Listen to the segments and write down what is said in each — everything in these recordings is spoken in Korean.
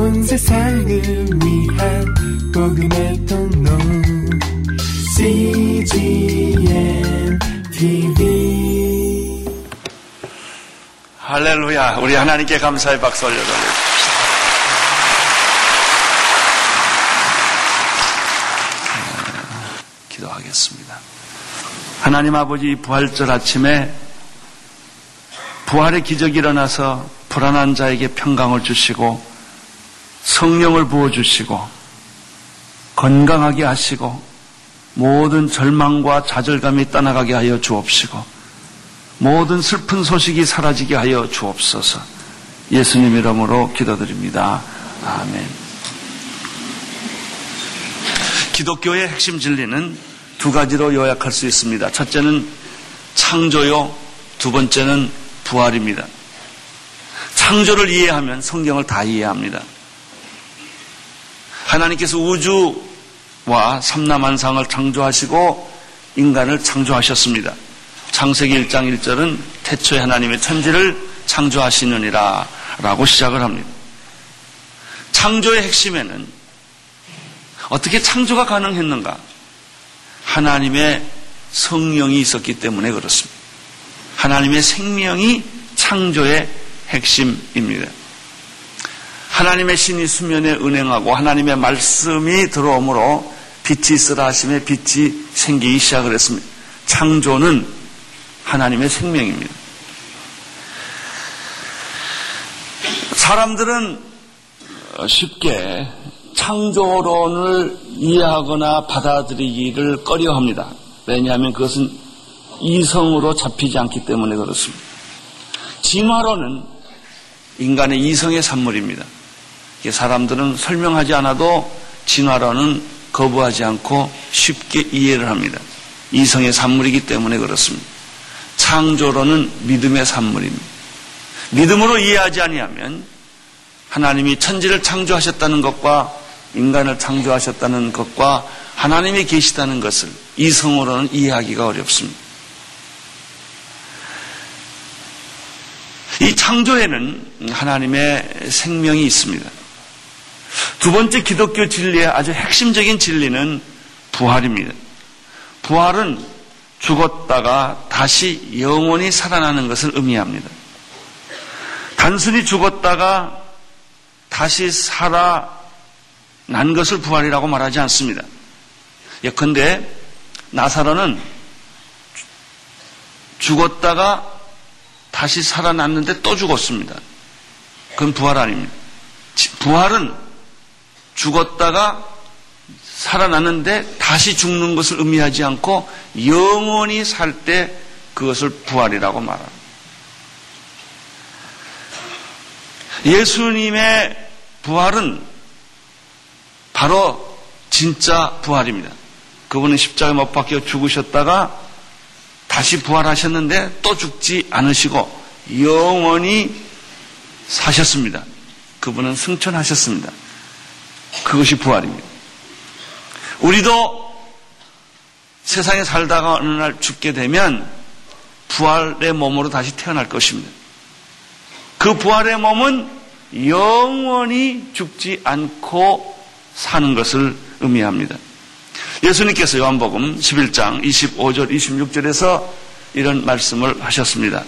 온 세상을 위한 복음의 통로 CGM TV 할렐루야. 우리 하나님께 감사의 박수 올려드립니다. 기도하겠습니다. 하나님 아버지 부활절 아침에 부활의 기적이 일어나서 불안한 자에게 평강을 주시고 성령을 부어주시고 건강하게 하시고 모든 절망과 좌절감이 떠나가게 하여 주옵시고 모든 슬픈 소식이 사라지게 하여 주옵소서 예수님 이름으로 기도드립니다. 아멘. 기독교의 핵심 진리는 두 가지로 요약할 수 있습니다. 첫째는 창조요, 두 번째는 부활입니다. 창조를 이해하면 성경을 다 이해합니다. 하나님께서 우주와 삼남한상을 창조하시고 인간을 창조하셨습니다. 창세기 1장 1절은 태초에 하나님의 천지를 창조하시느니라 라고 시작을 합니다. 창조의 핵심에는 어떻게 창조가 가능했는가? 하나님의 성령이 있었기 때문에 그렇습니다. 하나님의 생명이 창조의 핵심입니다. 하나님의 신이 수면에 은행하고 하나님의 말씀이 들어오므로 빛이 있으라 하심에 빛이 생기기 시작을 했습니다. 창조는 하나님의 생명입니다. 사람들은 쉽게 창조론을 이해하거나 받아들이기를 꺼려 합니다. 왜냐하면 그것은 이성으로 잡히지 않기 때문에 그렇습니다. 진화론은 인간의 이성의 산물입니다. 사람들은 설명하지 않아도 진화론은 거부하지 않고 쉽게 이해를 합니다. 이성의 산물이기 때문에 그렇습니다. 창조론은 믿음의 산물입니다. 믿음으로 이해하지 아니하면 하나님이 천지를 창조하셨다는 것과 인간을 창조하셨다는 것과 하나님이 계시다는 것을 이성으로는 이해하기가 어렵습니다. 이 창조에는 하나님의 생명이 있습니다. 두 번째 기독교 진리의 아주 핵심적인 진리는 부활입니다. 부활은 죽었다가 다시 영원히 살아나는 것을 의미합니다. 단순히 죽었다가 다시 살아난 것을 부활이라고 말하지 않습니다. 예컨대 나사로는 죽었다가 다시 살아났는데 또 죽었습니다. 그건 부활 아닙니다. 부활은 죽었다가 살아났는데 다시 죽는 것을 의미하지 않고 영원히 살 때 그것을 부활이라고 말합니다. 예수님의 부활은 바로 진짜 부활입니다. 그분은 십자가에 못 박혀 죽으셨다가 다시 부활하셨는데 또 죽지 않으시고 영원히 사셨습니다. 그분은 승천하셨습니다. 그것이 부활입니다. 우리도 세상에 살다가 어느 날 죽게 되면 부활의 몸으로 다시 태어날 것입니다. 그 부활의 몸은 영원히 죽지 않고 사는 것을 의미합니다. 예수님께서 요한복음 11장 25절 26절에서 이런 말씀을 하셨습니다.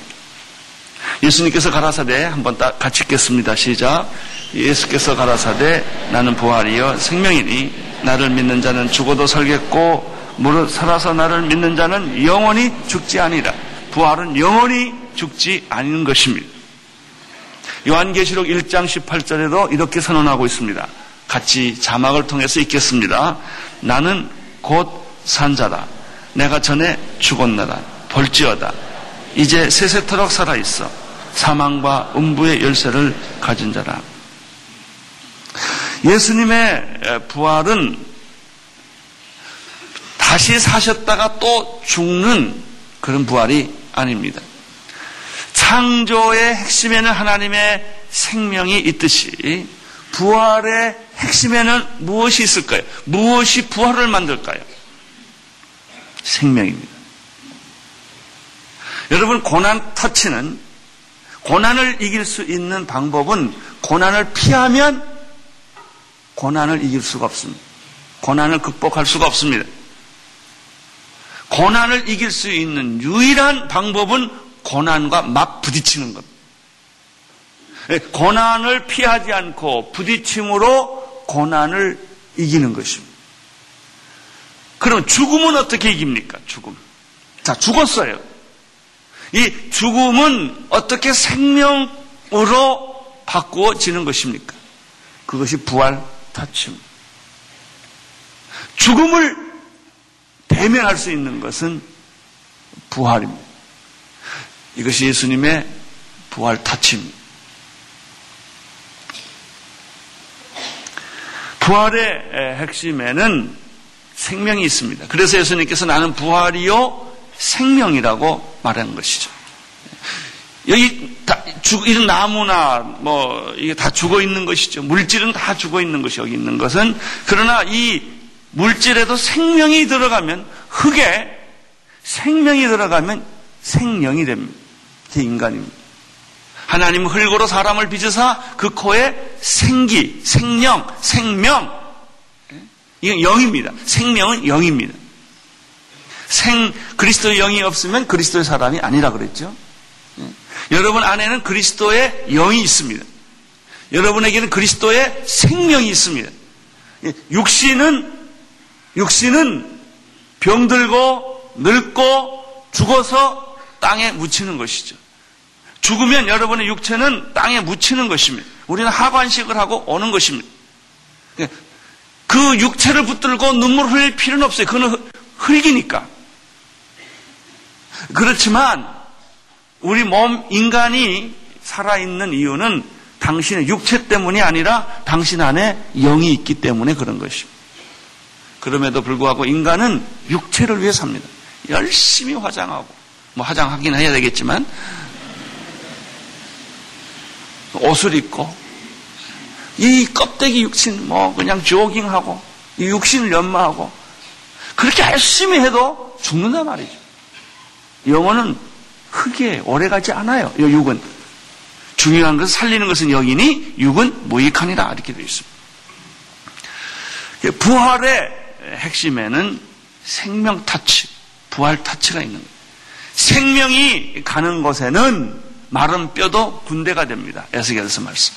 예수님께서 가라사대 한번 같이 읽겠습니다. 시작. 예수께서 가라사대 나는 부활이여 생명이니 나를 믿는 자는 죽어도 살겠고 무릇 살아서 나를 믿는 자는 영원히 죽지 아니라 부활은 영원히 죽지 않는 것입니다. 요한계시록 1장 18절에도 이렇게 선언하고 있습니다. 같이 자막을 통해서 읽겠습니다. 나는 곧 산자다. 내가 전에 죽었나다. 볼지어다. 이제 세세토록 살아있어. 사망과 음부의 열쇠를 가진 자라. 예수님의 부활은 다시 사셨다가 또 죽는 그런 부활이 아닙니다. 창조의 핵심에는 하나님의 생명이 있듯이 부활의 핵심에는 무엇이 있을까요? 무엇이 부활을 만들까요? 생명입니다. 여러분, 고난 터치는 고난을 이길 수 있는 방법은 고난을 피하면 고난을 이길 수가 없습니다. 고난을 극복할 수가 없습니다. 고난을 이길 수 있는 유일한 방법은 고난과 막 부딪히는 것. 예, 고난을 피하지 않고 부딪힘으로 고난을 이기는 것입니다. 그럼 죽음은 어떻게 이깁니까? 죽음. 자, 죽었어요. 이 죽음은 어떻게 생명으로 바꾸어지는 것입니까? 그것이 부활 타침. 죽음을 대면할 수 있는 것은 부활입니다. 이것이 예수님의 부활 타침입니다. 부활의 핵심에는 생명이 있습니다. 그래서 예수님께서 나는 부활이요 생명이라고 말하는 것이죠. 여기 다 죽, 이런 나무나 뭐 이게 다 죽어 있는 것이죠. 물질은 다 죽어 있는 것이 여기 있는 것은 그러나 이 물질에도 생명이 들어가면 흙에 생명이 들어가면 생명이 됩니다. 그게 인간입니다. 하나님은 흙으로 사람을 빚으사 그 코에 생기, 생명, 생명 이건 영입니다. 생명은 영입니다. 생 그리스도의 영이 없으면 그리스도의 사람이 아니라 그랬죠. 여러분 안에는 그리스도의 영이 있습니다. 여러분에게는 그리스도의 생명이 있습니다. 육신은 육신은 병들고 늙고 죽어서 땅에 묻히는 것이죠. 죽으면 여러분의 육체는 땅에 묻히는 것입니다. 우리는 하관식을 하고 오는 것입니다. 그 육체를 붙들고 눈물 흘릴 필요는 없어요. 그거는 흙이니까. 그렇지만 우리 몸 인간이 살아있는 이유는 당신의 육체 때문이 아니라 당신 안에 영이 있기 때문에 그런 것입니다. 그럼에도 불구하고 인간은 육체를 위해 삽니다. 열심히 화장하고, 뭐 화장하긴 해야 되겠지만, 옷을 입고, 이 껍데기 육신, 뭐 그냥 조깅하고, 이 육신을 연마하고, 그렇게 열심히 해도 죽는단 말이죠. 영혼은 흙에 오래가지 않아요. 이 육은. 중요한 것은 살리는 것은 영이니 육은 무익하니라 이렇게 되어 있습니다. 부활의 핵심에는 생명 타치, 부활 타치가 있는 거예요. 생명이 가는 곳에는 마른 뼈도 군대가 됩니다. 에스겔서 말씀.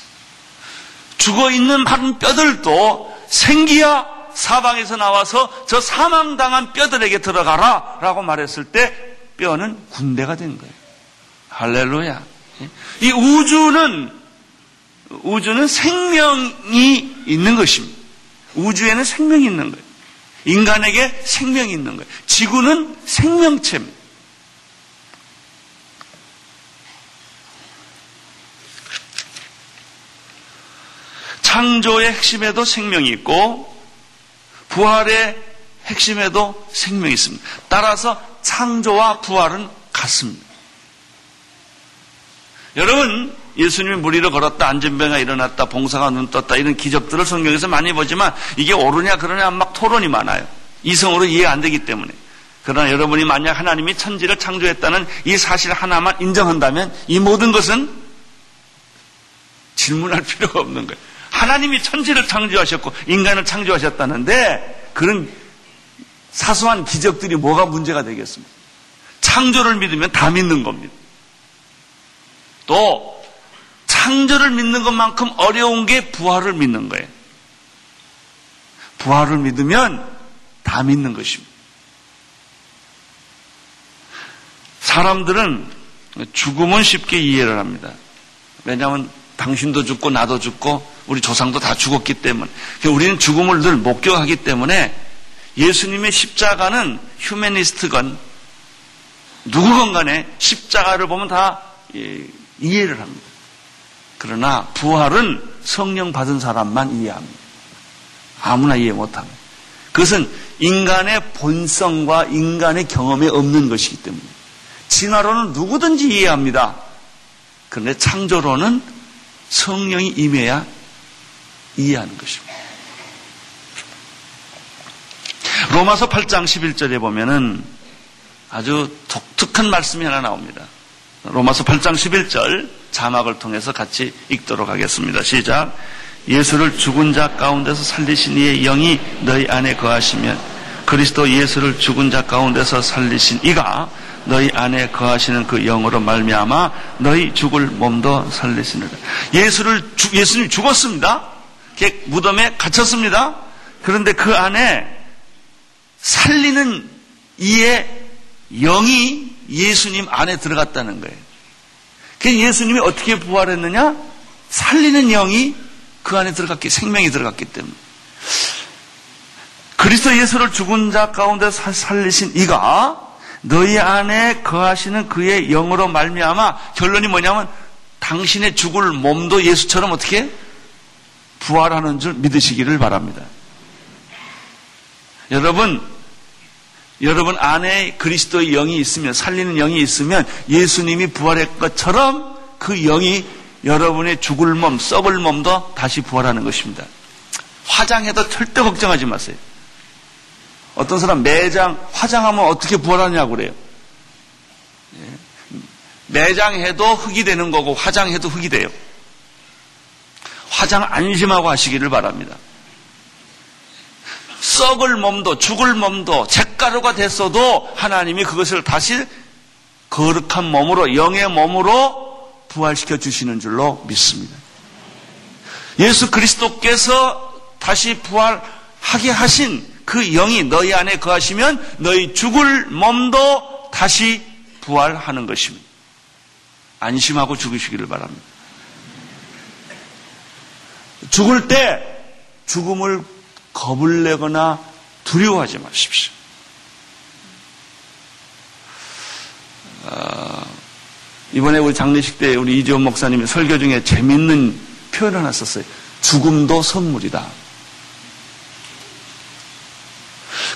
죽어 있는 마른 뼈들도 생기야 사방에서 나와서 저 사망당한 뼈들에게 들어가라 라고 말했을 때 뼈는 군대가 된 거예요. 할렐루야. 이 우주는, 우주는 생명이 있는 것입니다. 우주에는 생명이 있는 거예요. 인간에게 생명이 있는 거예요. 지구는 생명체입니다. 창조의 핵심에도 생명이 있고 부활의 핵심에도 생명이 있습니다. 따라서 창조와 부활은 같습니다. 여러분, 예수님이 무리를 걸었다, 안전병가 일어났다, 봉사가 눈 떴다, 이런 기적들을 성경에서 많이 보지만 이게 옳으냐, 그러냐 막 토론이 많아요. 이성으로 이해 안 되기 때문에. 그러나 여러분이 만약 하나님이 천지를 창조했다는 이 사실 하나만 인정한다면 이 모든 것은 질문할 필요가 없는 거예요. 하나님이 천지를 창조하셨고 인간을 창조하셨다는데 그런 사소한 기적들이 뭐가 문제가 되겠습니까? 창조를 믿으면 다 믿는 겁니다. 또 창조를 믿는 것만큼 어려운 게 부활을 믿는 거예요. 부활을 믿으면 다 믿는 것입니다. 사람들은 죽음은 쉽게 이해를 합니다. 왜냐하면 당신도 죽고 나도 죽고 우리 조상도 다 죽었기 때문에 우리는 죽음을 늘 목격하기 때문에 예수님의 십자가는 휴메니스트건 누구건 간에 십자가를 보면 다 예, 이해를 합니다. 그러나 부활은 성령 받은 사람만 이해합니다. 아무나 이해 못합니다. 그것은 인간의 본성과 인간의 경험에 없는 것이기 때문에 진화로는 누구든지 이해합니다. 그런데 창조로는 성령이 임해야 이해하는 것입니다. 로마서 8장 11절에 보면은 아주 독특한 말씀이 하나 나옵니다. 로마서 8장 11절 자막을 통해서 같이 읽도록 하겠습니다. 시작. 예수를 죽은 자 가운데서 살리신 이의 영이 너희 안에 거하시면 그리스도 예수를 죽은 자 가운데서 살리신 이가 너희 안에 거하시는 그 영으로 말미암아 너희 죽을 몸도 살리시느라. 예수를 예수님 죽었습니다. 무덤에 갇혔습니다. 그런데 그 안에 살리는 이의 영이 예수님 안에 들어갔다는 거예요. 그 예수님이 어떻게 부활했느냐? 살리는 영이 그 안에 들어갔기, 생명이 들어갔기 때문에. 그리스도 예수를 죽은 자 가운데 살리신 이가 너희 안에 거하시는 그의 영으로 말미암아 결론이 뭐냐면 당신의 죽을 몸도 예수처럼 어떻게 부활하는 줄 믿으시기를 바랍니다. 여러분, 여러분 안에 그리스도의 영이 있으면 살리는 영이 있으면 예수님이 부활할 것처럼 그 영이 여러분의 죽을 몸, 썩을 몸도 다시 부활하는 것입니다. 화장해도 절대 걱정하지 마세요. 어떤 사람 매장 화장하면 어떻게 부활하냐고 그래요. 예. 매장해도 흙이 되는 거고 화장해도 흙이 돼요. 화장 안심하고 하시기를 바랍니다. 썩을 몸도 죽을 몸도 잿가루가 됐어도 하나님이 그것을 다시 거룩한 몸으로 영의 몸으로 부활시켜 주시는 줄로 믿습니다. 예수 그리스도께서 다시 부활하게 하신 그 영이 너희 안에 거하시면 너희 죽을 몸도 다시 부활하는 것입니다. 안심하고 죽으시기를 바랍니다. 죽을 때 죽음을 겁을 내거나 두려워하지 마십시오. 어, 이번에 우리 장례식 때 우리 이지원 목사님이 설교 중에 재밌는 표현 하나 썼어요. 죽음도 선물이다.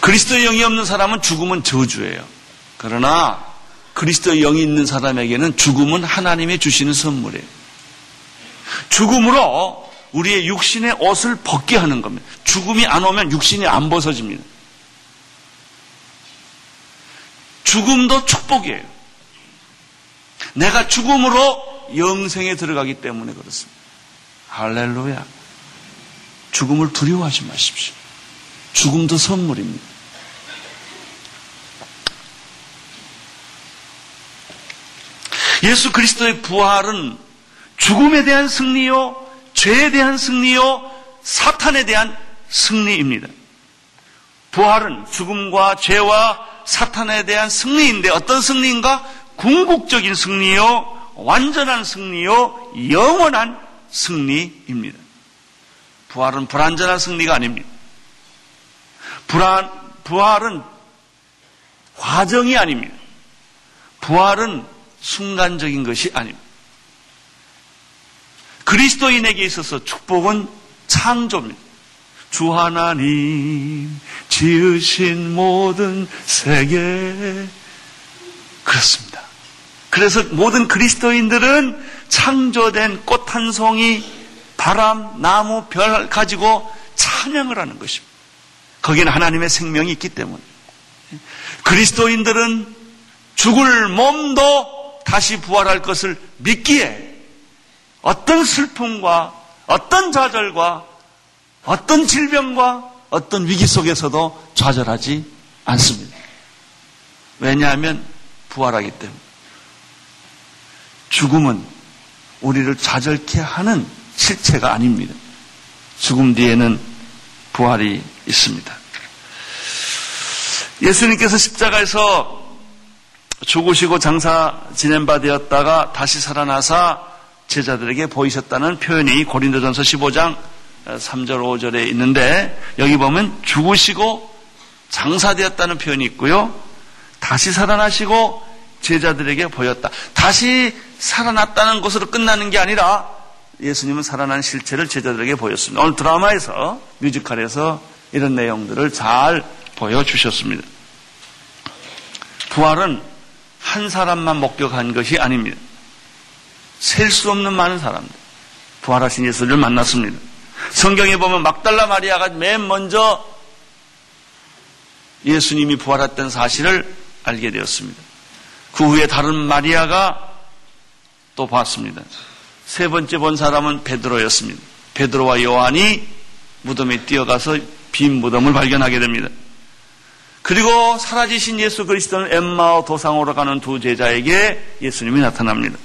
그리스도의 영이 없는 사람은 죽음은 저주예요. 그러나 그리스도의 영이 있는 사람에게는 죽음은 하나님이 주시는 선물이에요. 죽음으로 우리의 육신의 옷을 벗게 하는 겁니다. 죽음이 안 오면 육신이 안 벗어집니다. 죽음도 축복이에요. 내가 죽음으로 영생에 들어가기 때문에 그렇습니다. 할렐루야. 죽음을 두려워하지 마십시오. 죽음도 선물입니다. 예수 그리스도의 부활은 죽음에 대한 승리요, 죄에 대한 승리요, 사탄에 대한 승리입니다. 부활은 죽음과 죄와 사탄에 대한 승리인데 어떤 승리인가? 궁극적인 승리요, 완전한 승리요, 영원한 승리입니다. 부활은 불완전한 승리가 아닙니다. 불안, 부활은 과정이 아닙니다. 부활은 순간적인 것이 아닙니다. 그리스도인에게 있어서 축복은 창조입니다. 주 하나님 지으신 모든 세계 그렇습니다. 그래서 모든 그리스도인들은 창조된 꽃 한 송이, 바람, 나무, 별 가지고 찬양을 하는 것입니다. 거기는 하나님의 생명이 있기 때문에. 그리스도인들은 죽을 몸도 다시 부활할 것을 믿기에 어떤 슬픔과 어떤 좌절과 어떤 질병과 어떤 위기 속에서도 좌절하지 않습니다. 왜냐하면 부활하기 때문에. 죽음은 우리를 좌절케 하는 실체가 아닙니다. 죽음 뒤에는 부활이 있습니다. 예수님께서 십자가에서 죽으시고 장사 지낸 바 되었다가 다시 살아나사 제자들에게 보이셨다는 표현이 고린도전서 15장 3절 5절에 있는데 여기 보면 죽으시고 장사되었다는 표현이 있고요. 다시 살아나시고 제자들에게 보였다. 다시 살아났다는 것으로 끝나는 게 아니라 예수님은 살아난 실체를 제자들에게 보였습니다. 오늘 드라마에서 뮤지컬에서 이런 내용들을 잘 보여주셨습니다. 부활은 한 사람만 목격한 것이 아닙니다. 셀 수 없는 많은 사람들 부활하신 예수를 만났습니다. 성경에 보면 막달라 마리아가 맨 먼저 예수님이 부활했던 사실을 알게 되었습니다. 그 후에 다른 마리아가 또 봤습니다. 세 번째 본 사람은 베드로였습니다. 베드로와 요한이 무덤에 뛰어가서 빈 무덤을 발견하게 됩니다. 그리고 사라지신 예수 그리스도는 엠마오 도상으로 가는 두 제자에게 예수님이 나타납니다.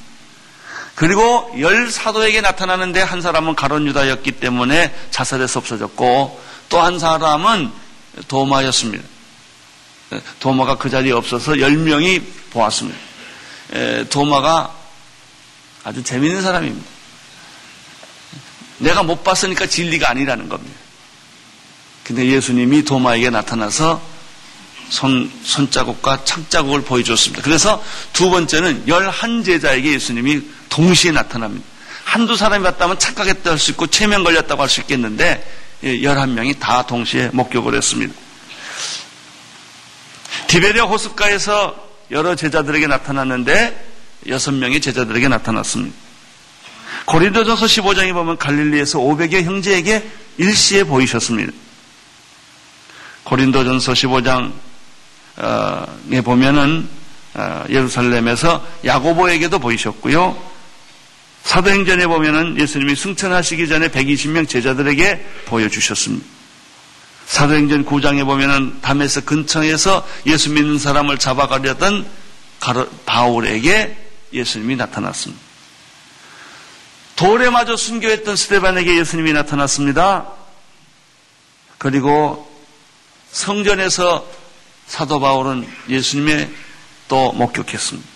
그리고 열 사도에게 나타나는데 한 사람은 가론 유다였기 때문에 자살해서 없어졌고 또 한 사람은 도마였습니다. 도마가 그 자리에 없어서 열 명이 보았습니다. 도마가 아주 재미있는 사람입니다. 내가 못 봤으니까 진리가 아니라는 겁니다. 근데 예수님이 도마에게 나타나서 손, 손자국과 창자국을 보여줬습니다. 그래서 두 번째는 열한 제자에게 예수님이 동시에 나타납니다. 한두 사람이 봤다면 착각했다 할 수 있고 체면 걸렸다고 할 수 있겠는데 예, 열한 명이 다 동시에 목격을 했습니다. 디베리아 호숫가에서 여러 제자들에게 나타났는데 여섯 명의 제자들에게 나타났습니다. 고린도전서 15장에 보면 갈릴리에서 500여 형제에게 일시에 보이셨습니다. 고린도전서 15장 에 보면은 어, 예루살렘에서 야고보에게도 보이셨고요. 사도행전에 보면은 예수님이 승천하시기 전에 120명 제자들에게 보여주셨습니다. 사도행전 9장에 보면은 담에서 근처에서 예수 믿는 사람을 잡아가려던 바울에게 예수님이 나타났습니다. 돌에 맞아 순교했던 스테반에게 예수님이 나타났습니다. 그리고 성전에서 사도 바울은 예수님의 또 목격했습니다.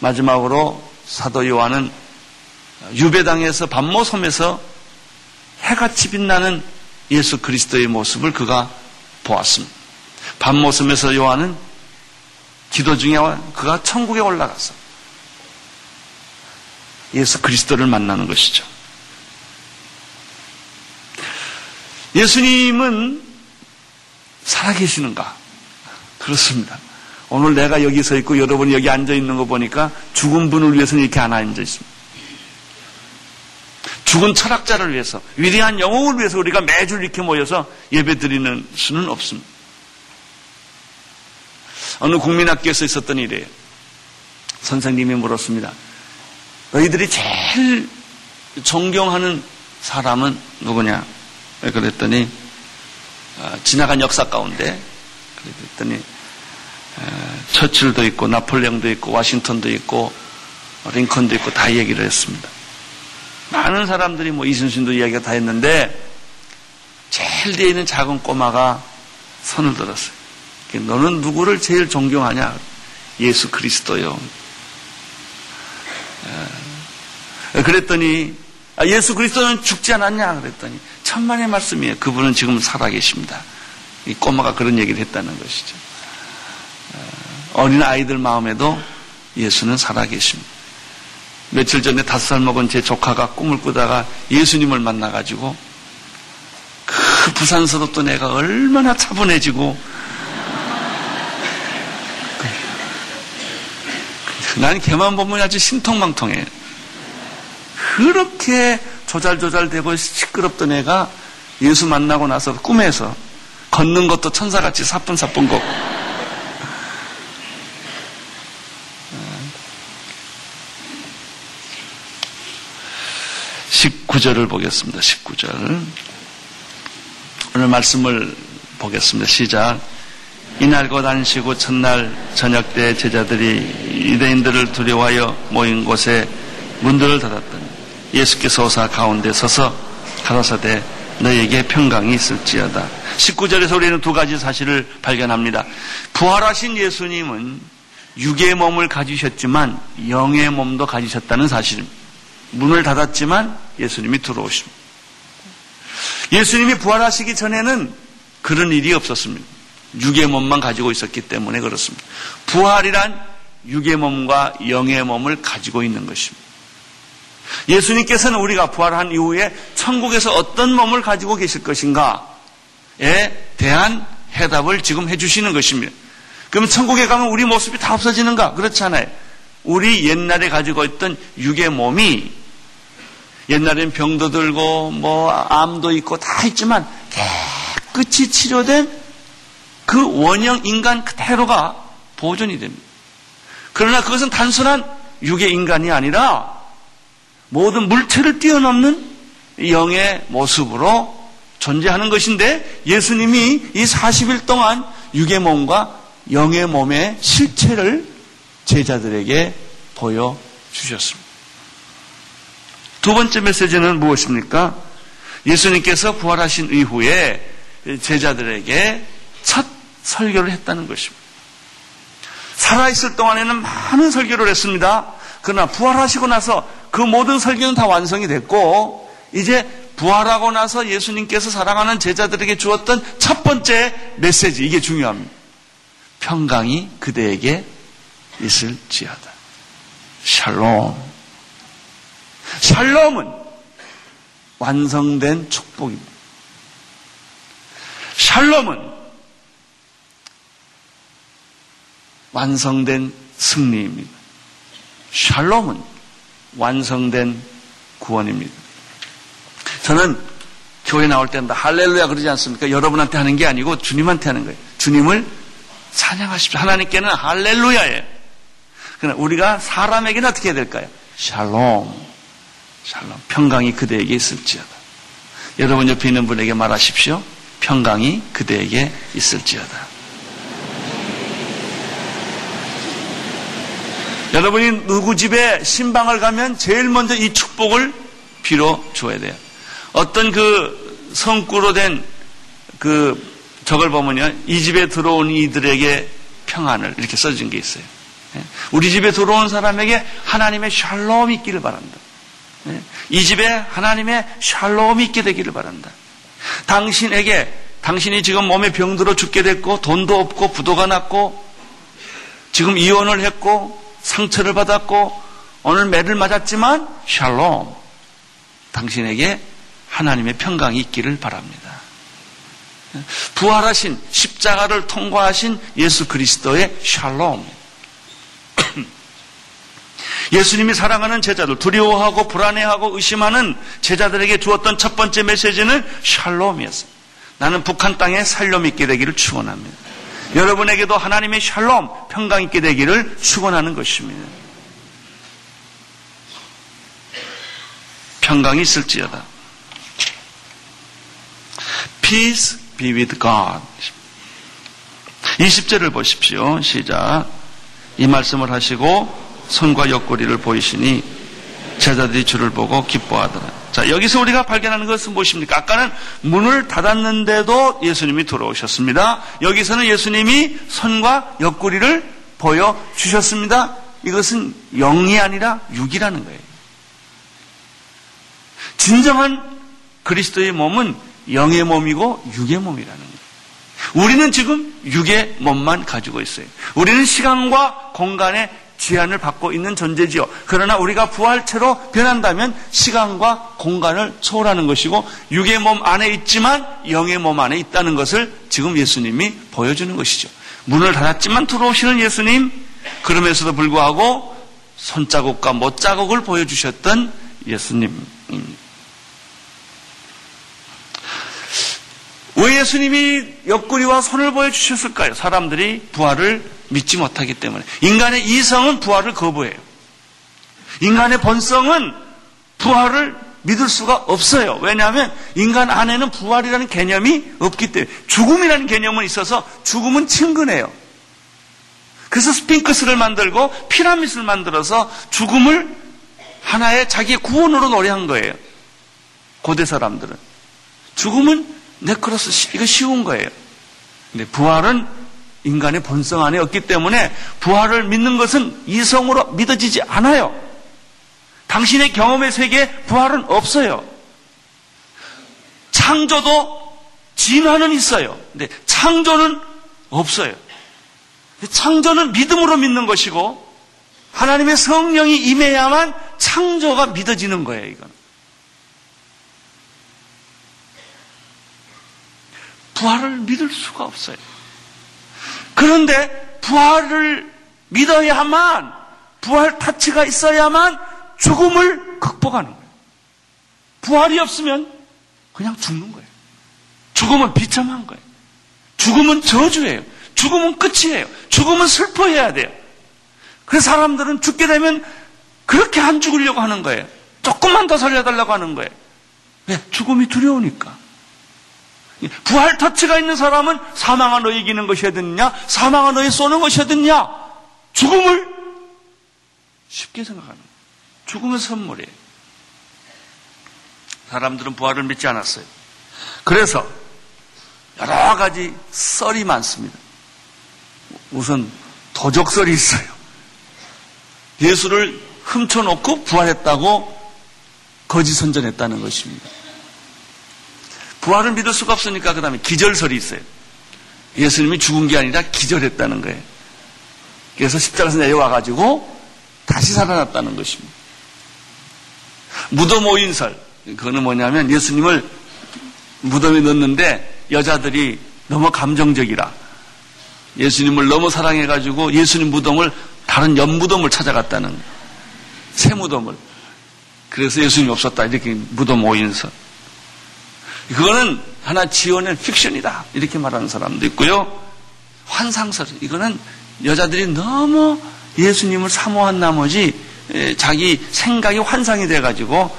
마지막으로 사도 요한은 유배당에서 밤모섬에서 해같이 빛나는 예수 그리스도의 모습을 그가 보았습니다. 밤모섬에서 요한은 기도 중에 그가 천국에 올라가서 예수 그리스도를 만나는 것이죠. 예수님은 살아계시는가? 그렇습니다. 오늘 내가 여기 서 있고 여러분이 여기 앉아 있는 거 보니까 죽은 분을 위해서는 이렇게 안 앉아 있습니다. 죽은 철학자를 위해서, 위대한 영웅을 위해서 우리가 매주 이렇게 모여서 예배 드리는 수는 없습니다. 어느 국민학교에서 있었던 일이에요. 선생님이 물었습니다. 너희들이 제일 존경하는 사람은 누구냐? 그랬더니 어, 지나간 역사 가운데 그랬더니 어, 처칠도 있고 나폴레옹도 있고 와싱턴도 있고 링컨도 있고 다 얘기를 했습니다. 많은 사람들이 뭐 이순신도 이야기가 다 했는데 제일 뒤에 있는 작은 꼬마가 손을 들었어요. 너는 누구를 제일 존경하냐? 예수 그리스도요. 어, 그랬더니 아, 예수 그리스도는 죽지 않았냐? 그랬더니 천만의 말씀이에요. 그분은 지금 살아계십니다. 이 꼬마가 그런 얘기를 했다는 것이죠. 어, 어린 아이들 마음에도 예수는 살아계십니다. 며칠 전에 다섯 살 먹은 제 조카가 꿈을 꾸다가 예수님을 만나가지고 그 부산서도 또 내가 얼마나 차분해지고 난 걔만 보면 아주 심통망통해. 그렇게 조잘조잘되고 시끄럽던 애가 예수 만나고 나서 꿈에서 걷는 것도 천사같이 사뿐사뿐 걷고 19절을 보겠습니다. 19절. 오늘 말씀을 보겠습니다. 시작. 이날 곧 안시고 첫날 저녁 때 제자들이 유대인들을 두려워하여 모인 곳에 문들을 닫았더니 예수께서 오사 가운데 서서 가라사대 너에게 평강이 있을지어다. 19절에서 우리는 두 가지 사실을 발견합니다. 부활하신 예수님은 육의 몸을 가지셨지만 영의 몸도 가지셨다는 사실입니다. 문을 닫았지만 예수님이 들어오십니다. 예수님이 부활하시기 전에는 그런 일이 없었습니다. 육의 몸만 가지고 있었기 때문에 그렇습니다. 부활이란 육의 몸과 영의 몸을 가지고 있는 것입니다. 예수님께서는 우리가 부활한 이후에 천국에서 어떤 몸을 가지고 계실 것인가에 대한 해답을 지금 해주시는 것입니다. 그럼 천국에 가면 우리 모습이 다 없어지는가? 그렇지 않아요. 우리 옛날에 가지고 있던 육의 몸이 옛날엔 병도 들고 뭐 암도 있고 다 있지만 깨끗이 치료된 그 원형 인간 그대로가 보존이 됩니다. 그러나 그것은 단순한 육의 인간이 아니라 모든 물체를 뛰어넘는 영의 모습으로 존재하는 것인데 예수님이 이 40일 동안 육의 몸과 영의 몸의 실체를 제자들에게 보여주셨습니다. 두 번째 메시지는 무엇입니까? 예수님께서 부활하신 이후에 제자들에게 첫 설교를 했다는 것입니다. 살아있을 동안에는 많은 설교를 했습니다. 그러나 부활하시고 나서 그 모든 설교는 다 완성이 됐고, 이제 부활하고 나서 예수님께서 사랑하는 제자들에게 주었던 첫 번째 메시지, 이게 중요합니다. 평강이 그대에게 있을지어다. 샬롬. 샬롬은 완성된 축복입니다. 샬롬은 완성된 승리입니다. 샬롬은 완성된 구원입니다. 저는 교회 나올 때마다 할렐루야 그러지 않습니까? 여러분한테 하는 게 아니고 주님한테 하는 거예요. 주님을 찬양하십시오. 하나님께는 할렐루야예요. 그러나 우리가 사람에게는 어떻게 해야 될까요? 샬롬. 샬롬. 평강이 그대에게 있을지어다. 여러분 옆에 있는 분에게 말하십시오. 평강이 그대에게 있을지어다. 여러분이 누구 집에 신방을 가면 제일 먼저 이 축복을 빌어 줘야 돼요. 어떤 그 성구로 된 그 저걸 보면요. 이 집에 들어온 이들에게 평안을 이렇게 써준 게 있어요. 예? 우리 집에 들어온 사람에게 하나님의 샬롬이 있기를 바란다. 예? 이 집에 하나님의 샬롬이 있게 되기를 바란다. 당신에게 당신이 지금 몸에 병들어 죽게 됐고 돈도 없고 부도가 났고 지금 이혼을 했고 상처를 받았고 오늘 매를 맞았지만 샬롬 당신에게 하나님의 평강이 있기를 바랍니다. 부활하신 십자가를 통과하신 예수 그리스도의 샬롬. 예수님이 사랑하는 제자들, 두려워하고 불안해하고 의심하는 제자들에게 주었던 첫 번째 메시지는 샬롬이었어요. 나는 북한 땅에 살롬 있게 되기를 축원합니다. 여러분에게도 하나님의 샬롬, 평강 있게 되기를 축원하는 것입니다. 평강이 있을지어다. Peace be with God. 20절을 보십시오. 시작. 이 말씀을 하시고 손과 옆구리를 보이시니 제자들이 주를 보고 기뻐하더라. 자, 여기서 우리가 발견하는 것은 무엇입니까? 아까는 문을 닫았는데도 예수님이 들어오셨습니다. 여기서는 예수님이 손과 옆구리를 보여주셨습니다. 이것은 영이 아니라 육이라는 거예요. 진정한 그리스도의 몸은 영의 몸이고 육의 몸이라는 거예요. 우리는 지금 육의 몸만 가지고 있어요. 우리는 시간과 공간의 제한을 받고 있는 존재지요. 그러나 우리가 부활체로 변한다면 시간과 공간을 초월하는 것이고 육의 몸 안에 있지만 영의 몸 안에 있다는 것을 지금 예수님이 보여주는 것이죠. 문을 닫았지만 들어오시는 예수님 그럼에서도 불구하고 손자국과 못자국을 보여주셨던 예수님입니다. 왜 예수님이 옆구리와 손을 보여주셨을까요? 사람들이 부활을 믿지 못하기 때문에. 인간의 이성은 부활을 거부해요. 인간의 본성은 부활을 믿을 수가 없어요. 왜냐하면 인간 안에는 부활이라는 개념이 없기 때문에 죽음이라는 개념은 있어서 죽음은 친근해요. 그래서 스핑크스를 만들고 피라밋을 만들어서 죽음을 하나의 자기의 구원으로 노래한 거예요. 고대 사람들은. 죽음은 네크로스 이거 쉬운 거예요. 근데 부활은 인간의 본성 안에 없기 때문에 부활을 믿는 것은 이성으로 믿어지지 않아요. 당신의 경험의 세계에 부활은 없어요. 창조도 진화는 있어요. 근데 창조는 없어요. 창조는 믿음으로 믿는 것이고 하나님의 성령이 임해야만 창조가 믿어지는 거예요, 이건. 부활을 믿을 수가 없어요. 그런데 부활을 믿어야만 부활 타치가 있어야만 죽음을 극복하는 거예요. 부활이 없으면 그냥 죽는 거예요. 죽음은 비참한 거예요. 죽음은 저주예요. 죽음은 끝이에요. 죽음은 슬퍼해야 돼요. 그래서 사람들은 죽게 되면 그렇게 안 죽으려고 하는 거예요. 조금만 더 살려달라고 하는 거예요. 왜? 죽음이 두려우니까. 부활 터치가 있는 사람은 사망한 너 이기는 것이어야 되느냐? 사망한 너에 쏘는 것이어야 되느냐? 죽음을 쉽게 생각하는. 죽음의 선물이에요. 사람들은 부활을 믿지 않았어요. 그래서 여러 가지 썰이 많습니다. 우선 도적설이 있어요. 예수를 훔쳐놓고 부활했다고 거짓 선전했다는 것입니다. 부활을 믿을 수가 없으니까 그 다음에 기절설이 있어요. 예수님이 죽은 게 아니라 기절했다는 거예요. 그래서 십자가에서 내려와가지고 다시 살아났다는 것입니다. 무덤 오인설. 그거는 뭐냐면 예수님을 무덤에 넣는데 여자들이 너무 감정적이라 예수님을 너무 사랑해가지고 예수님 무덤을 다른 연무덤을 찾아갔다는 새 무덤을 그래서 예수님이 없었다 이렇게 무덤 오인설 그거는 하나 지어낸 픽션이다. 이렇게 말하는 사람도 있고요. 환상설 이거는 여자들이 너무 예수님을 사모한 나머지 자기 생각이 환상이 돼가지고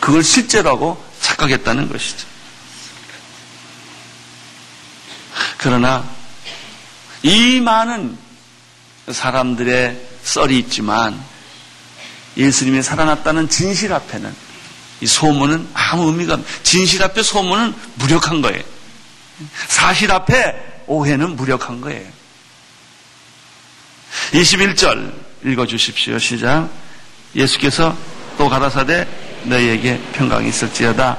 그걸 실제라고 착각했다는 것이죠. 그러나 이 많은 사람들의 썰이 있지만 예수님이 살아났다는 진실 앞에는 이 소문은 아무 의미가 없 진실 앞에 소문은 무력한 거예요. 사실 앞에 오해는 무력한 거예요. 21절 읽어주십시오. 시작. 예수께서 또 가라사대 너희에게 평강이 있을지어다.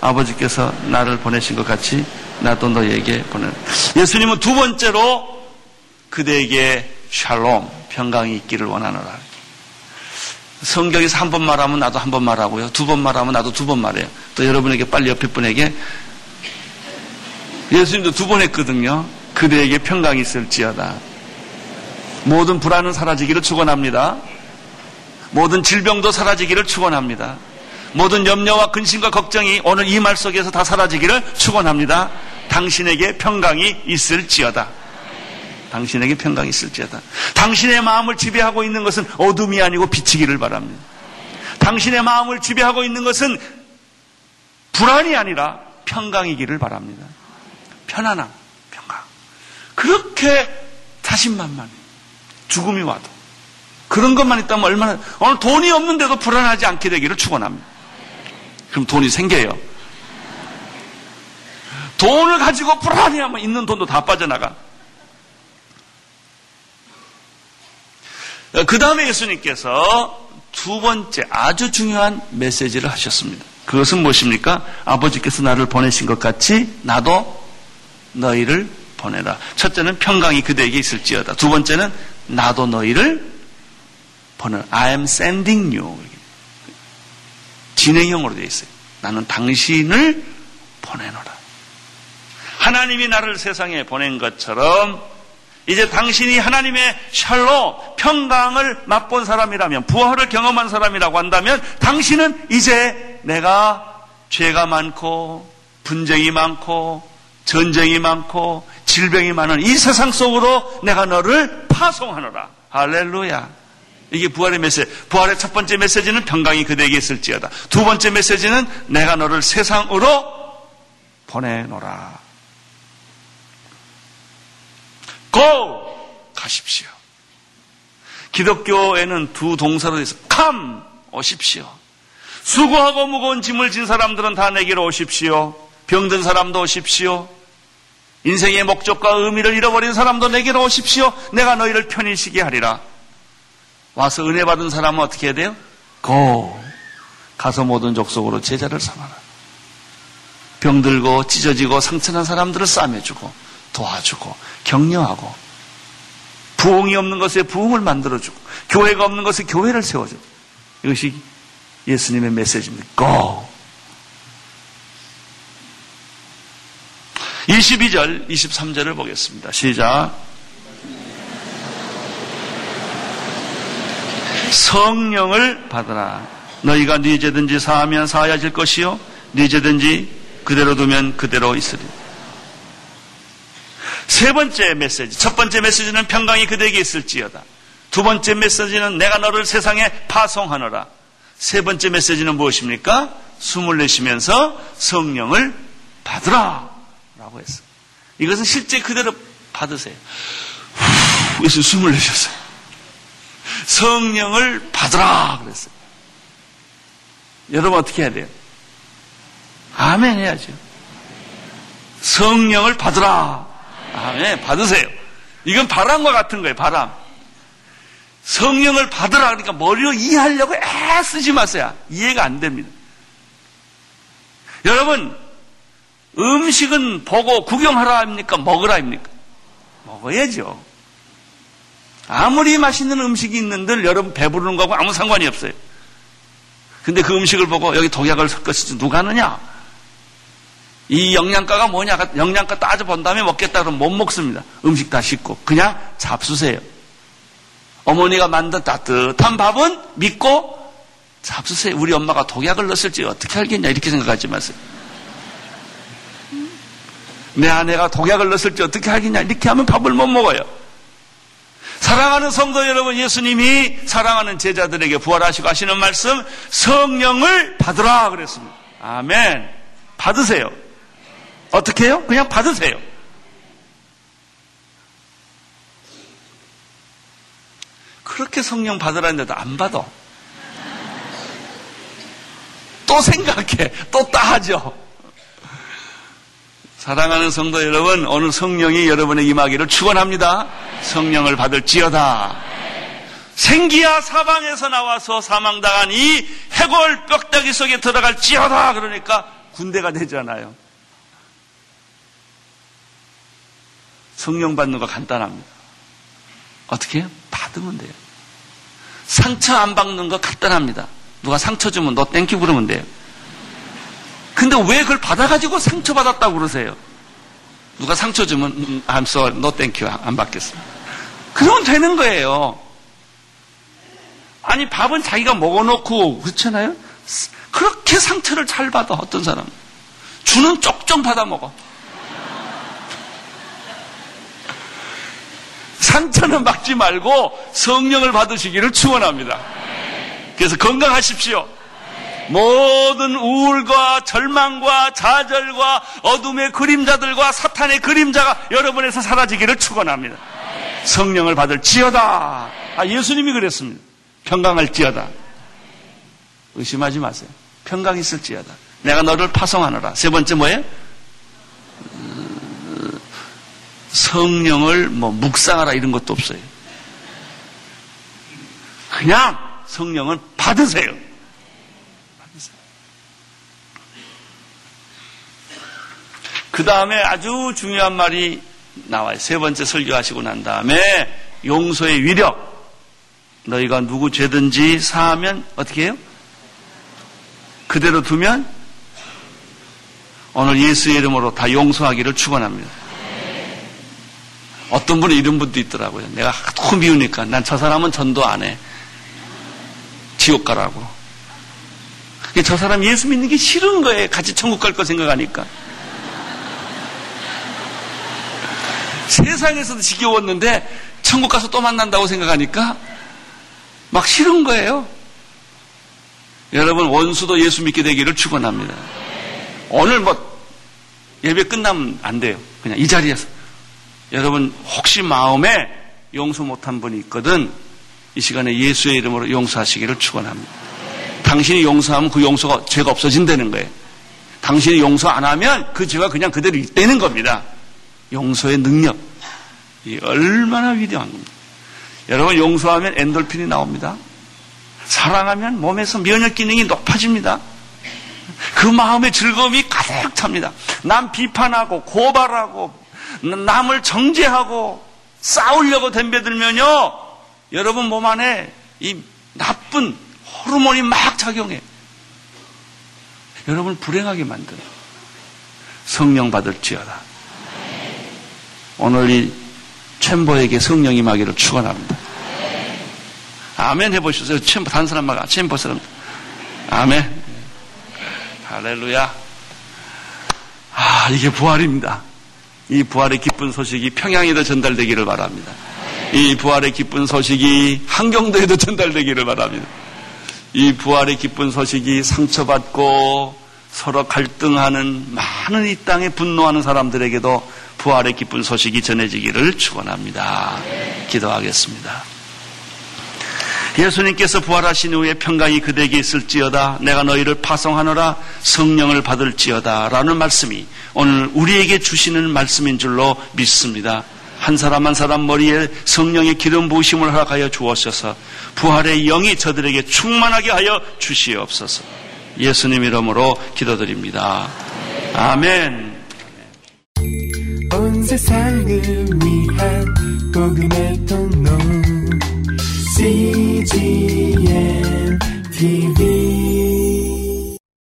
아버지께서 나를 보내신 것 같이 나도 너희에게 보내. 예수님은 두 번째로 그대에게 샬롬, 평강이 있기를 원하노라. 성경에서 한 번 말하면 나도 한 번 말하고요. 두 번 말하면 나도 두 번 말해요. 또 여러분에게 빨리 옆에 분에게 예수님도 두 번 했거든요. 그대에게 평강이 있을지어다. 모든 불안은 사라지기를 축원합니다. 모든 질병도 사라지기를 축원합니다. 모든 염려와 근심과 걱정이 오늘 이 말 속에서 다 사라지기를 축원합니다. 당신에게 평강이 있을지어다. 당신에게 평강이 있을지어다. 당신의 마음을 지배하고 있는 것은 어둠이 아니고 비치기를 바랍니다. 당신의 마음을 지배하고 있는 것은 불안이 아니라 평강이기를 바랍니다. 편안함, 평강. 그렇게 자신만만 죽음이 와도 그런 것만 있다면 얼마나 오늘 돈이 없는데도 불안하지 않게 되기를 축원합니다. 그럼 돈이 생겨요. 돈을 가지고 불안해하면 있는 돈도 다 빠져나가. 그 다음에 예수님께서 두 번째 아주 중요한 메시지를 하셨습니다. 그것은 무엇입니까? 아버지께서 나를 보내신 것 같이 나도 너희를 보내라. 첫째는 평강이 그대에게 있을지어다. 두 번째는 나도 너희를 보내라. I am sending you. 진행형으로 되어 있어요. 나는 당신을 보내노라. 하나님이 나를 세상에 보낸 것처럼 이제 당신이 하나님의 샬로 평강을 맛본 사람이라면 부활을 경험한 사람이라고 한다면 당신은 이제 내가 죄가 많고 분쟁이 많고 전쟁이 많고 질병이 많은 이 세상 속으로 내가 너를 파송하노라. 할렐루야. 이게 부활의 메시지. 부활의 첫 번째 메시지는 평강이 그대에게 있을지어다. 두 번째 메시지는 내가 너를 세상으로 보내노라. 고! 가십시오. 기독교에는 두 동사로 있어. come! 오십시오. 수고하고 무거운 짐을 진 사람들은 다 내게로 오십시오. 병든 사람도 오십시오. 인생의 목적과 의미를 잃어버린 사람도 내게로 오십시오. 내가 너희를 편히 쉬게 하리라. 와서 은혜 받은 사람은 어떻게 해야 돼요? 고! 가서 모든 족속으로 제자를 삼아라. 병들고 찢어지고 상처난 사람들을 싸매주고 도와주고 격려하고 부흥이 없는 것에 부흥을 만들어주고 교회가 없는 것에 교회를 세워주고 이것이 예수님의 메시지입니다. Go! 22절, 23절을 보겠습니다. 시작. 성령을 받으라. 너희가 네 죄든지 사하면 사하여질 것이요. 네 죄든지 그대로 두면 그대로 있으리. 세 번째 메시지. 첫 번째 메시지는 평강이 그대에게 있을지어다. 두 번째 메시지는 내가 너를 세상에 파송하노라. 세 번째 메시지는 무엇입니까? 숨을 내쉬면서 성령을 받으라. 라고 했어. 이것은 실제 그대로 받으세요. 후, 그래서 숨을 내쉬었어요. 성령을 받으라. 그랬어요. 여러분 어떻게 해야 돼요? 아멘 해야죠. 성령을 받으라. 아멘. 받으세요. 이건 바람과 같은 거예요. 바람. 성령을 받으라 그러니까 머리로 이해하려고 애 쓰지 마세요. 이해가 안 됩니다. 여러분 음식은 보고 구경하라 합니까? 먹으라 합니까? 먹어야죠. 아무리 맛있는 음식이 있는들 여러분 배부르는 거하고 아무 상관이 없어요. 근데 그 음식을 보고 여기 독약을 섞었을지 누가 하느냐? 이 영양가가 뭐냐? 영양가 따져본 다음에 먹겠다 그러면 못 먹습니다. 음식 다 식고. 그냥 잡수세요. 어머니가 만든 따뜻한 밥은 믿고 잡수세요. 우리 엄마가 독약을 넣었을지 어떻게 알겠냐? 이렇게 생각하지 마세요. 내 아내가 독약을 넣었을지 어떻게 알겠냐? 이렇게 하면 밥을 못 먹어요. 사랑하는 성도 여러분, 예수님이 사랑하는 제자들에게 부활하시고 하시는 말씀, 성령을 받으라 그랬습니다. 아멘. 받으세요. 어떻게 해요? 그냥 받으세요. 그렇게 성령 받으라는데도 안 받아. 또 생각해. 또 따하죠. 사랑하는 성도 여러분, 오늘 성령이 여러분의 임하기를 축원합니다. 성령을 받을지어다. 생기야 사방에서 나와서 사망당한 이 해골 뼈다귀 속에 들어갈지어다. 그러니까 군대가 되잖아요. 성령 받는 거 간단합니다. 어떻게? 받으면 돼요. 상처 안 받는 거 간단합니다. 누가 상처 주면 no thank you 그러면 돼요. 근데 왜 그걸 받아가지고 상처 받았다고 그러세요? 누가 상처 주면 음, I'm sorry, thank you 안 받겠어. 그러면 되는 거예요. 아니 밥은 자기가 먹어놓고 그렇잖아요. 그렇게 상처를 잘 받아 어떤 사람 주는 쪽좀 받아 먹어. 상처는 받지 말고 성령을 받으시기를 축원합니다. 그래서 건강하십시오. 모든 우울과 절망과 좌절과 어둠의 그림자들과 사탄의 그림자가 여러분에서 사라지기를 축원합니다. 성령을 받을 지어다. 아, 예수님이 그랬습니다. 평강할지어다. 의심하지 마세요. 평강 있을 지어다. 내가 너를 파송하노라. 세 번째 뭐예요? 성령을 뭐 묵상하라 이런 것도 없어요. 그냥 성령을 받으세요. 받으세요. 그 다음에 아주 중요한 말이 나와요. 세 번째 설교하시고 난 다음에 용서의 위력. 너희가 누구 죄든지 사하면 어떻게 해요? 그대로 두면 오늘 예수의 이름으로 다 용서하기를 축원합니다. 어떤 분은 이런 분도 있더라고요. 내가 너무 미우니까 난 저 사람은 전도 안 해. 지옥 가라고. 저 사람 예수 믿는 게 싫은 거예요. 같이 천국 갈 거 생각하니까. 세상에서도 지겨웠는데 천국 가서 또 만난다고 생각하니까 막 싫은 거예요. 여러분 원수도 예수 믿게 되기를 축원합니다. 오늘 뭐 예배 끝나면 안 돼요. 그냥 이 자리에서 여러분 혹시 마음에 용서 못한 분이 있거든 이 시간에 예수의 이름으로 용서하시기를 축원합니다. 당신이 용서하면 그 용서가 죄가 없어진다는 거예요. 당신이 용서 안 하면 그 죄가 그냥 그대로 있다는 겁니다. 용서의 능력. 이 얼마나 위대한 겁니다. 여러분 용서하면 엔돌핀이 나옵니다. 사랑하면 몸에서 면역 기능이 높아집니다. 그 마음의 즐거움이 가득 찹니다. 남 비판하고 고발하고 남을 정죄하고 싸우려고 덤벼들면요. 여러분 몸 안에 이 나쁜 호르몬이 막 작용해. 여러분 불행하게 만들어. 성령 받을지어다. 오늘 이 챔버에게 성령이 마기를 축원합니다. 아멘 해보셨어요? 챔버 단 사람마가 챔버 사람. 아멘. 할렐루야. 아 이게 부활입니다. 이 부활의 기쁜 소식이 평양에도 전달되기를 바랍니다. 이 부활의 기쁜 소식이 한경도에도 전달되기를 바랍니다. 이 부활의 기쁜 소식이 상처받고 서로 갈등하는 많은 이 땅에 분노하는 사람들에게도 부활의 기쁜 소식이 전해지기를 축원합니다. 기도하겠습니다. 예수님께서 부활하신 후에 평강이 그대에게 있을지어다 내가 너희를 파송하노라 성령을 받을지어다 라는 말씀이 오늘 우리에게 주시는 말씀인 줄로 믿습니다. 한 사람 한 사람 머리에 성령의 기름 부으심을 허락하여 주옵소서 부활의 영이 저들에게 충만하게 하여 주시옵소서 예수님 이름으로 기도드립니다. 아멘. 온 세상을 위한 복음의 통로 TGN TV